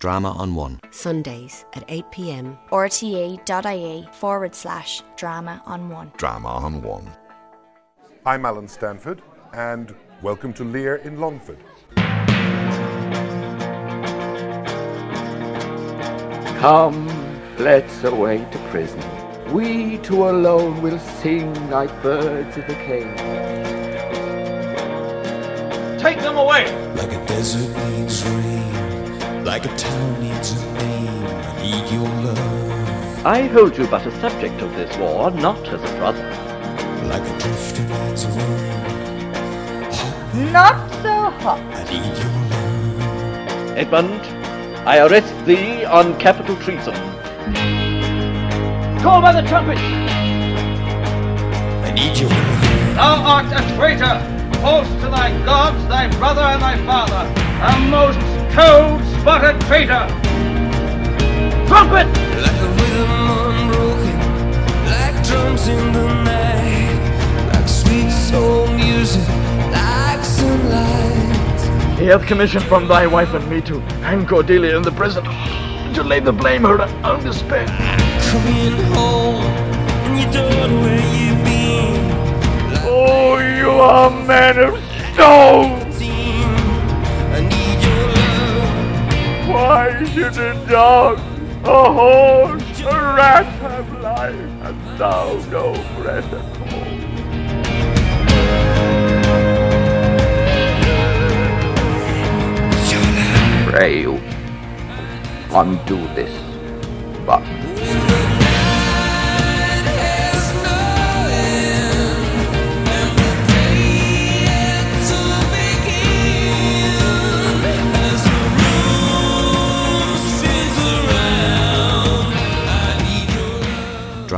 Drama on One. Sundays at 8pm. rte.ie forward slash drama on one. Drama on One. I'm Alan Stanford, and welcome to Lear in Longford. Come, let's away to prison. We two alone will sing like birds of the cage. Take them away! Like a desert needs rain, like a town needs a name. I need your love. I hold you but a subject of this war, not as a brother. Like a drifter needs a rain. Not so hot. I need your love. Edmund, I arrest thee on capital treason. Call by the trumpet! I need your love. Thou art a traitor! False to thy gods, thy brother, and thy father! A most cold-spotted traitor! Trumpet! Like a rhythm unbroken, like drums in the night, like sweet soul music, like sunlight. He hath commission from thy wife and me to hang Cordelia in the prison, and to lay the blame her on despair. Coming home, and you don't where you've been. Oh, you are man of stone! Your love. Why should a dog, a horse, a rat have life, and thou no breath at all? Pray you, undo this but